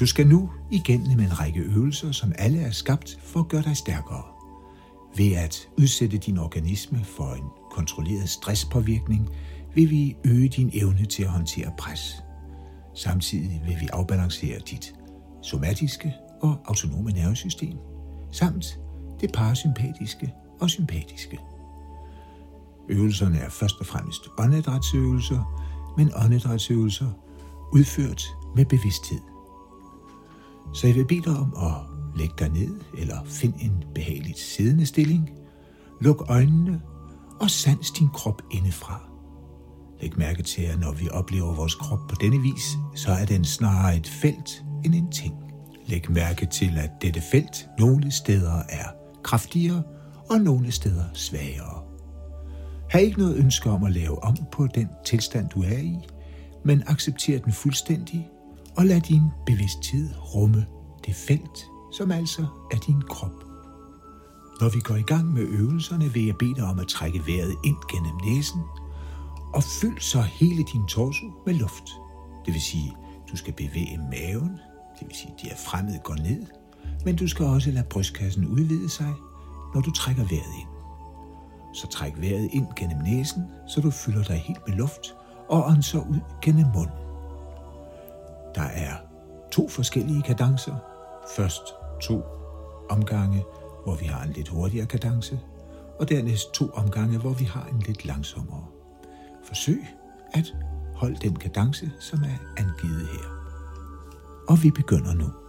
Du skal nu igennem en række øvelser, som alle er skabt for at gøre dig stærkere. Ved at udsætte din organisme for en kontrolleret stresspåvirkning, vil vi øge din evne til at håndtere pres. Samtidig vil vi afbalancere dit somatiske og autonome nervesystem, samt det parasympatiske og sympatiske. Øvelserne er først og fremmest åndedrætsøvelser, men åndedrætsøvelser udført med bevidsthed. Så jeg vil bede dig om at lægge dig ned eller find en behageligt siddende stilling. Luk øjnene og sans din krop indefra. Læg mærke til, at når vi oplever vores krop på denne vis, så er den snarere et felt end en ting. Læg mærke til, at dette felt nogle steder er kraftigere og nogle steder svagere. Har ikke noget ønske om at lave om på den tilstand, du er i, men accepter den fuldstændig og lad din bevidsthed rumme det felt, som altså er din krop. Når vi går i gang med øvelserne, vil jeg bede dig om at trække vejret ind gennem næsen og fyld så hele din torso med luft. Det vil sige, du skal bevæge maven, det vil sige, at diafragmet går ned, men du skal også lade brystkassen udvide sig, når du trækker vejret ind. Så træk vejret ind gennem næsen, så du fylder dig helt med luft, og ånd så ud gennem munden. Der er to forskellige kadencer. Først to omgange, hvor vi har en lidt hurtigere kadence, og dernæst to omgange, hvor vi har en lidt langsommere. Forsøg at holde den kadence, som er angivet her. Og vi begynder nu.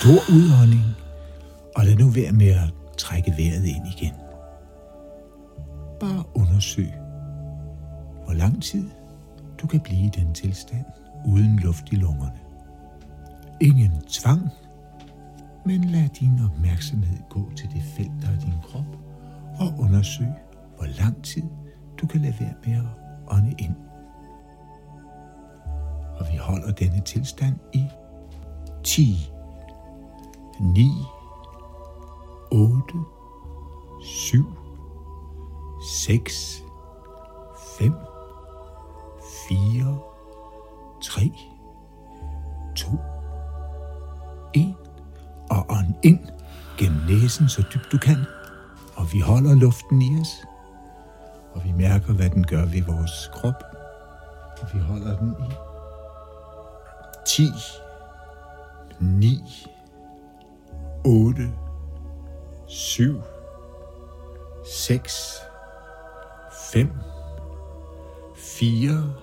Stor udånding, og lad nu være med at trække vejret ind igen. Bare undersøg, hvor lang tid du kan blive i den tilstand uden luft i lungerne. Ingen tvang, men lad din opmærksomhed gå til det felt, der er din krop, og undersøg, hvor lang tid du kan lade være med at ånde ind. Og vi holder denne tilstand i 10 9, 8, 7, 6, 5, 4, 3, 2, 1. Og ånd ind gennem næsen så dybt du kan. Og vi holder luften i os. Og vi mærker, hvad den gør ved vores krop. Og vi holder den i 10, 9, 8, 7, 6, 5, 4,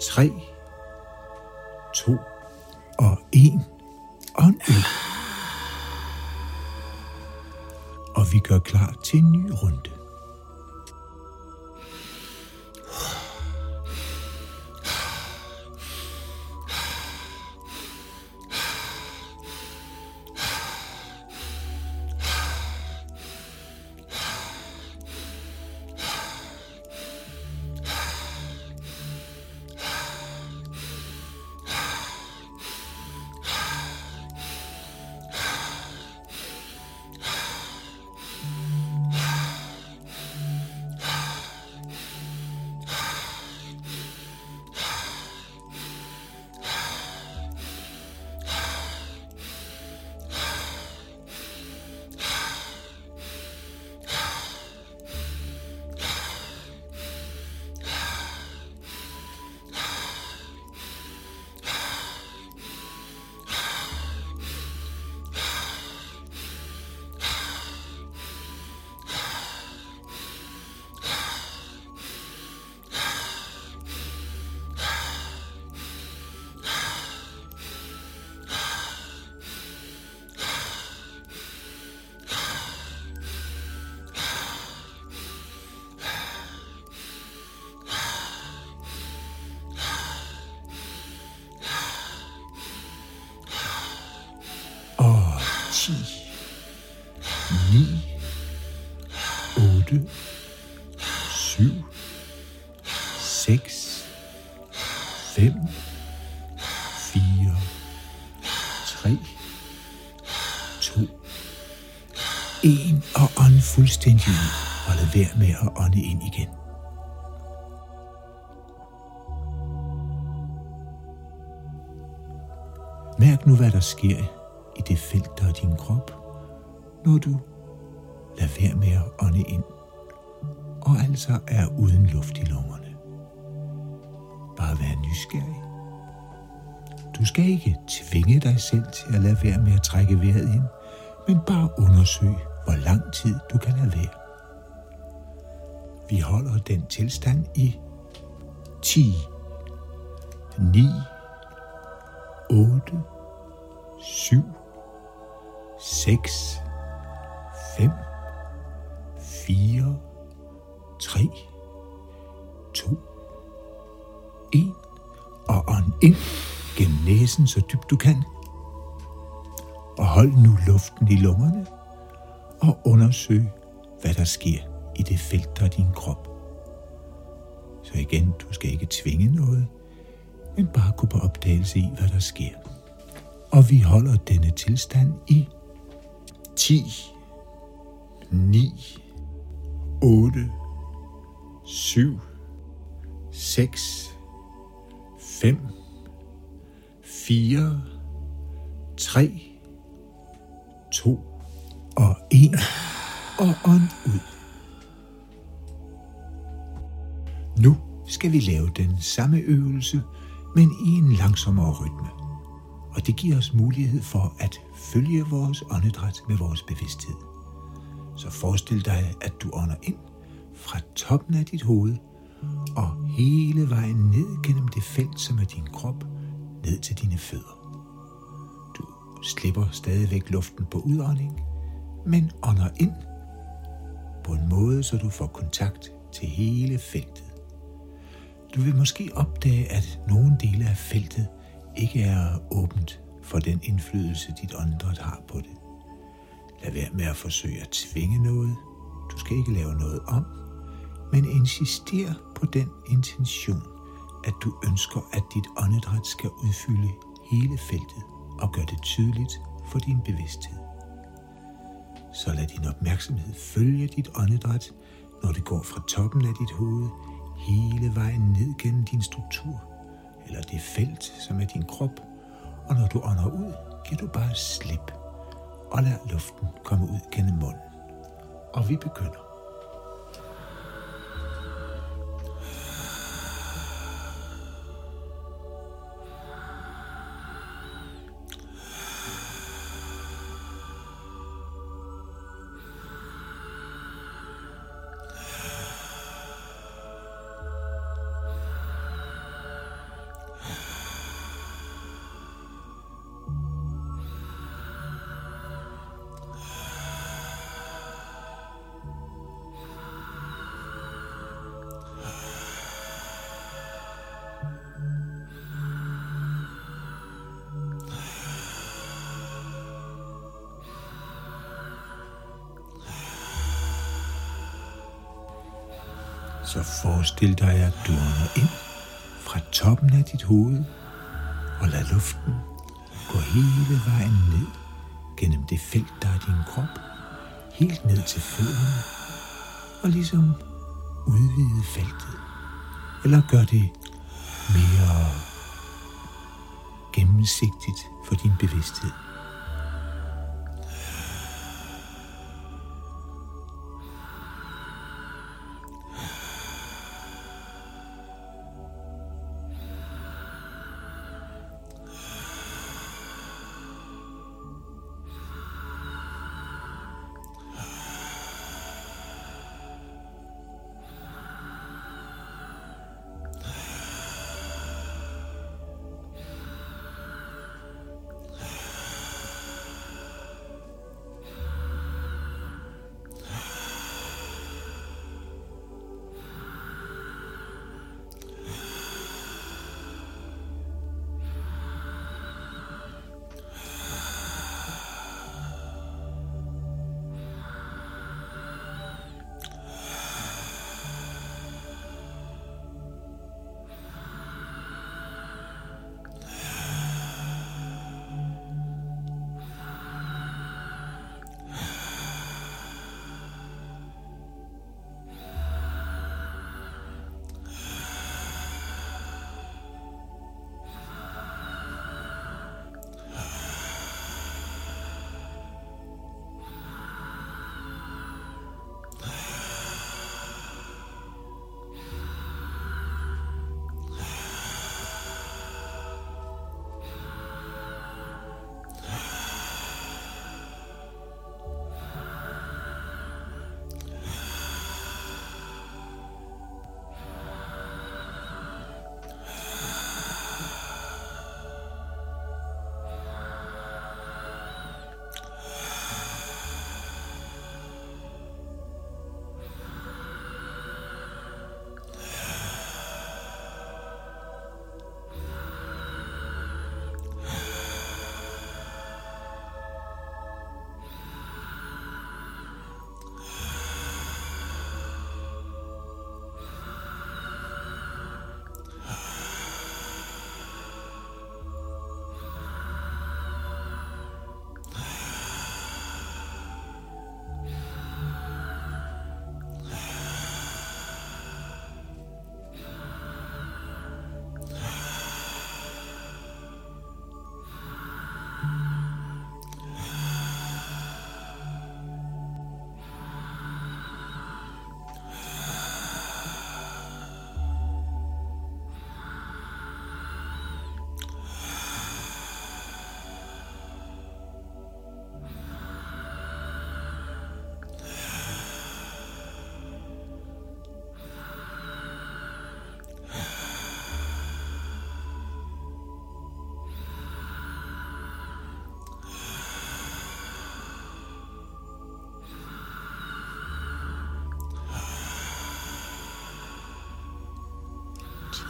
3, 2 og 1 og ud. Og vi gør klar til en ny runde. 9, 8, 7, 6, 5, 4, 3, 2, 1 og ånd fuldstændig ud, og lad være med at ånde ind igen. Mærk nu, hvad der sker i det felt, der er din krop, når du lader være med at ånde ind, og altså er uden luft i lungerne. Bare vær nysgerrig. Du skal ikke tvinge dig selv til at lade være med at trække vejret ind, men bare undersøg, hvor lang tid du kan lade være. Vi holder den tilstand i 10, 9, 8, 7, 6, 5, 4, 3, 2, 1 og ånd ind gennem næsen så dybt du kan. Og hold nu luften i lungerne og undersøg, hvad der sker i det felt, af din krop. Så igen, du skal ikke tvinge noget, men bare gå på opdagelse i, hvad der sker. Og vi holder denne tilstand i 10, 9, 8, 7, 6, 5, 4, 3, 2 og 1 og ånd ud. Nu skal vi lave den samme øvelse, men i en langsommere rytme. Og det giver os mulighed for at følge vores åndedræt med vores bevidsthed. Så forestil dig, at du ånder ind fra toppen af dit hoved og hele vejen ned gennem det felt, som er din krop, ned til dine fødder. Du slipper stadigvæk luften på udånding, men ånder ind på en måde, så du får kontakt til hele feltet. Du vil måske opdage, at nogle dele af feltet ikke er åbent for den indflydelse, dit åndedræt har på det. Lad være med at forsøge at tvinge noget. Du skal ikke lave noget om, men insister på den intention, at du ønsker, at dit åndedræt skal udfylde hele feltet og gøre det tydeligt for din bevidsthed. Så lad din opmærksomhed følge dit åndedræt, når det går fra toppen af dit hoved hele vejen ned gennem din struktur, eller det felt, som er din krop, og når du ånder ud, giver du bare slip og lad luften komme ud gennem munden. Og vi begynder. Så forestil dig, at du ånder ind fra toppen af dit hoved, og lad luften gå hele vejen ned gennem det felt, der er din krop, helt ned til fødderne, og ligesom udvide feltet, eller gør det mere gennemsigtigt for din bevidsthed.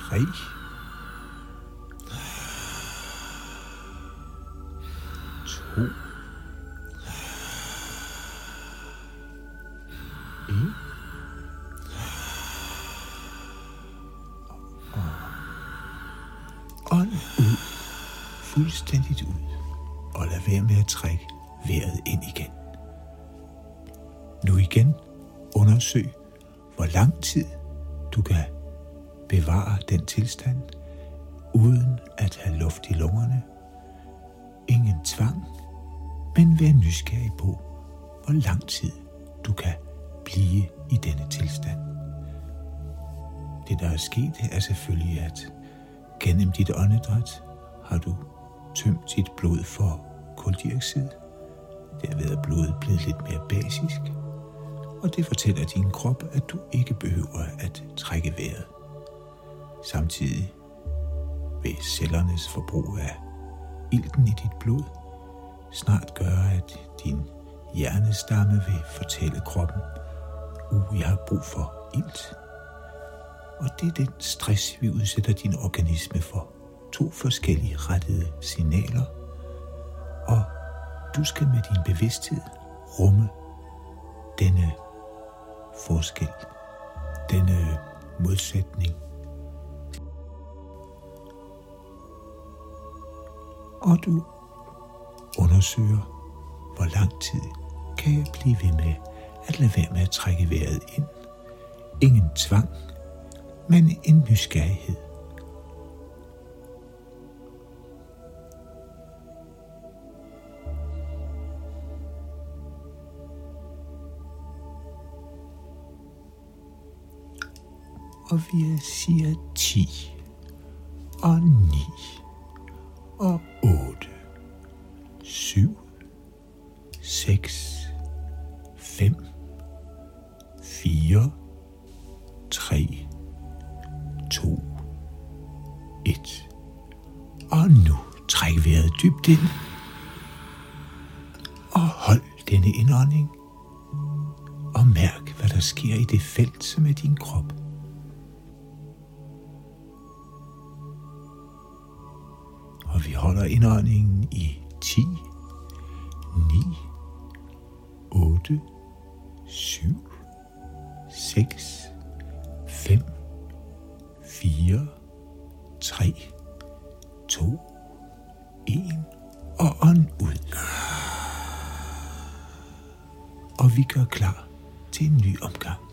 3. to, en. Ånd ud, fuldstændigt ud, og lad være med at trække vejret ind igen. Nu igen undersøg, hvor lang tid du kan bevare den tilstand, uden at have luft i lungerne. Ingen tvang, men vær nysgerrig på, hvor lang tid du kan blive i denne tilstand. Det, der er sket, er selvfølgelig, at gennem dit åndedræt har du tømt dit blod for koldioxid. Derved er blodet blevet lidt mere basisk, og det fortæller din krop, at du ikke behøver at trække vejret. Samtidig vil cellernes forbrug af ilten i dit blod snart gøre, at din hjernestamme vil fortælle kroppen, uh, jeg har brug for ilt. Og det er den stress, vi udsætter din organisme for. To forskellige rettede signaler. Og du skal med din bevidsthed rumme denne forskel, denne modsætning. Og du undersøger, hvor lang tid kan jeg blive ved med at lade være med at trække vejret ind. Ingen tvang, men en nysgerrighed. og vi siger 10 og 9 og 8, 7, 6, 5, 4, 3, 2, 1. Og nu træk vejret dybt ind. Og hold denne indånding. Og mærk, hvad der sker i det felt, som er din krop. Og vi holder indåndingen Og vi gør klar til en ny omgang.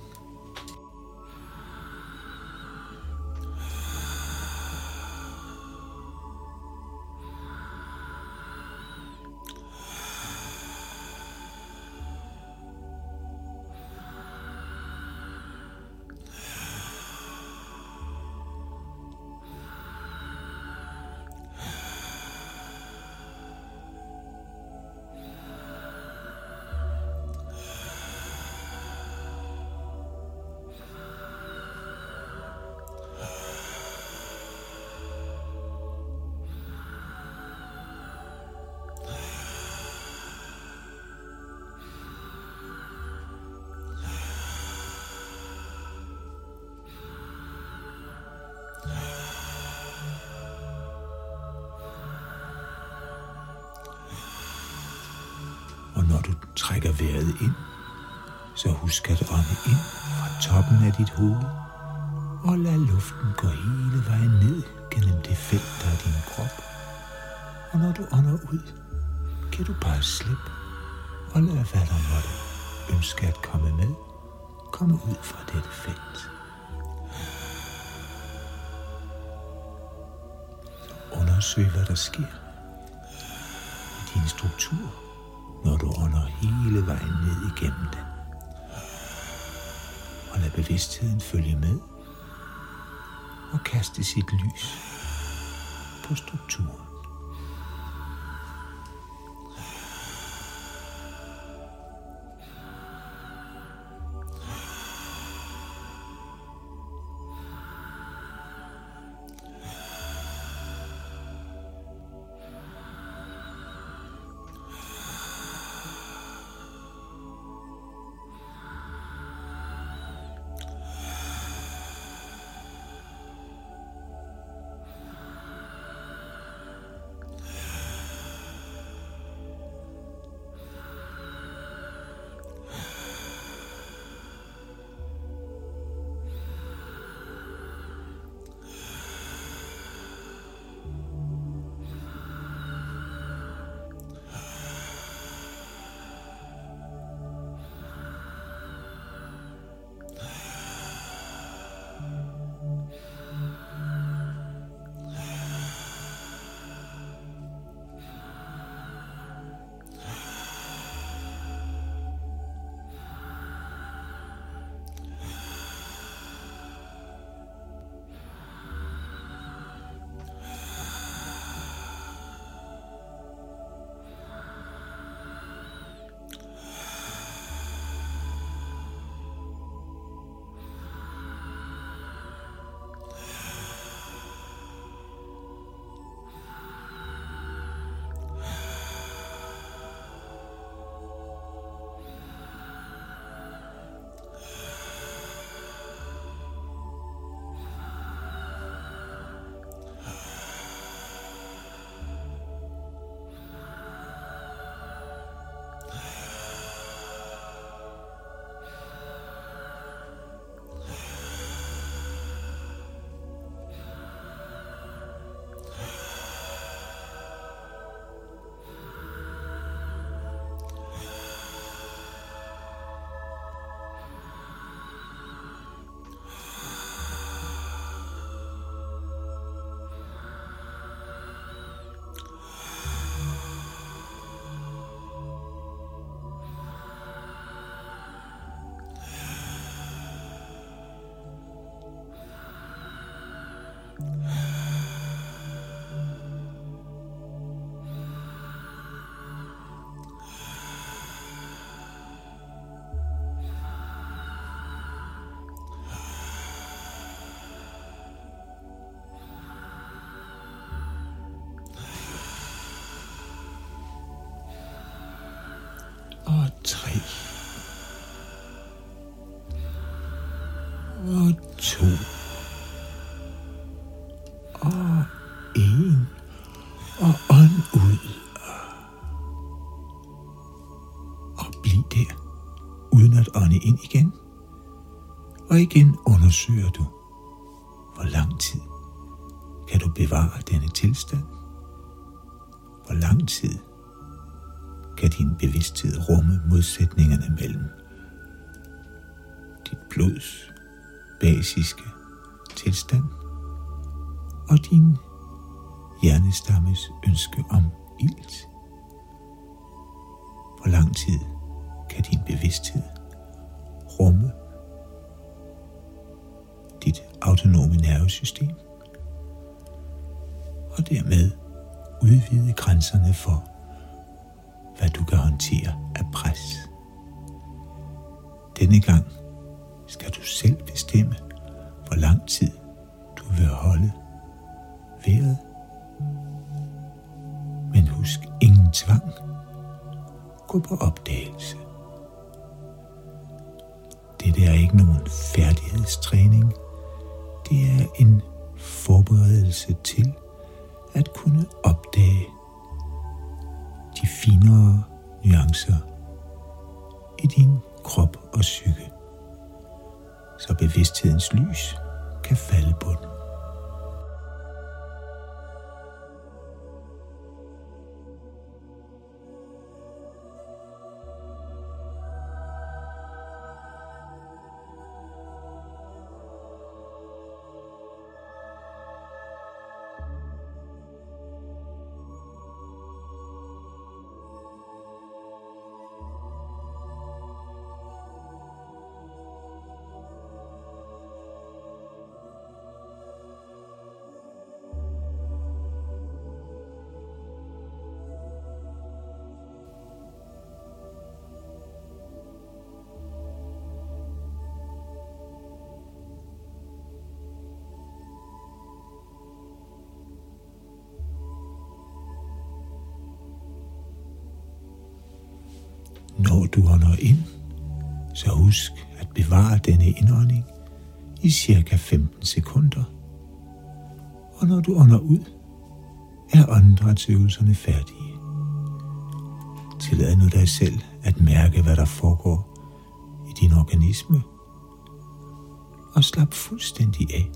Trækker vejret ind, så husk at ånde ind fra toppen af dit hoved, og lad luften gå hele vejen ned gennem det felt, der er din krop. Og når du ånder ud, kan du bare slippe og lad hvad der måtte ønske at komme med, komme ud fra dette felt. Undersøg, hvad der sker i din struktur, når du ånder hele vejen ned igennem den. Og lad bevidstheden følge med og kaste sit lys på strukturen. At ånde ind igen. Og igen undersøger du, hvor lang tid kan du bevare denne tilstand? Hvor lang tid kan din bevidsthed rumme modsætningerne mellem dit blods basiske tilstand og din hjernestammes ønske om ilt. Hvor lang tid kan din bevidsthed rumme dit autonome nervesystem og dermed udvide grænserne for, hvad du kan håndtere af pres. Denne gang skal du selv bestemme, hvor lang tid du vil holde vejret. Men husk ingen tvang. Gå på opdagelse. Det er ikke nogen færdighedstræning. Det er en forberedelse til at kunne opdage de finere nuancer i din krop og psyke, så bevidsthedens lys kan falde på den. Når du ånder ind, så husk at bevare denne indånding i cirka 15 sekunder. Og når du ånder ud, er åndedrætsøvelserne færdige. Tillad nu dig selv at mærke, hvad der foregår i din organisme, og slap fuldstændig af.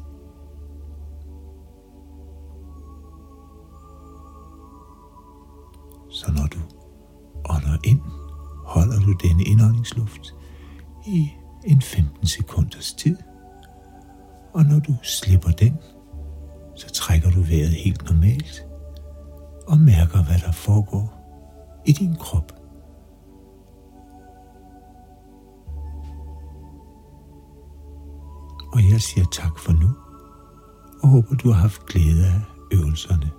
Så når du ånder ind, holder du denne indåndingsluft i en 15 sekunders tid. Og når du slipper den, så trækker du vejret helt normalt og mærker, hvad der foregår i din krop. Og jeg siger tak for nu, og håber du har haft glæde af øvelserne.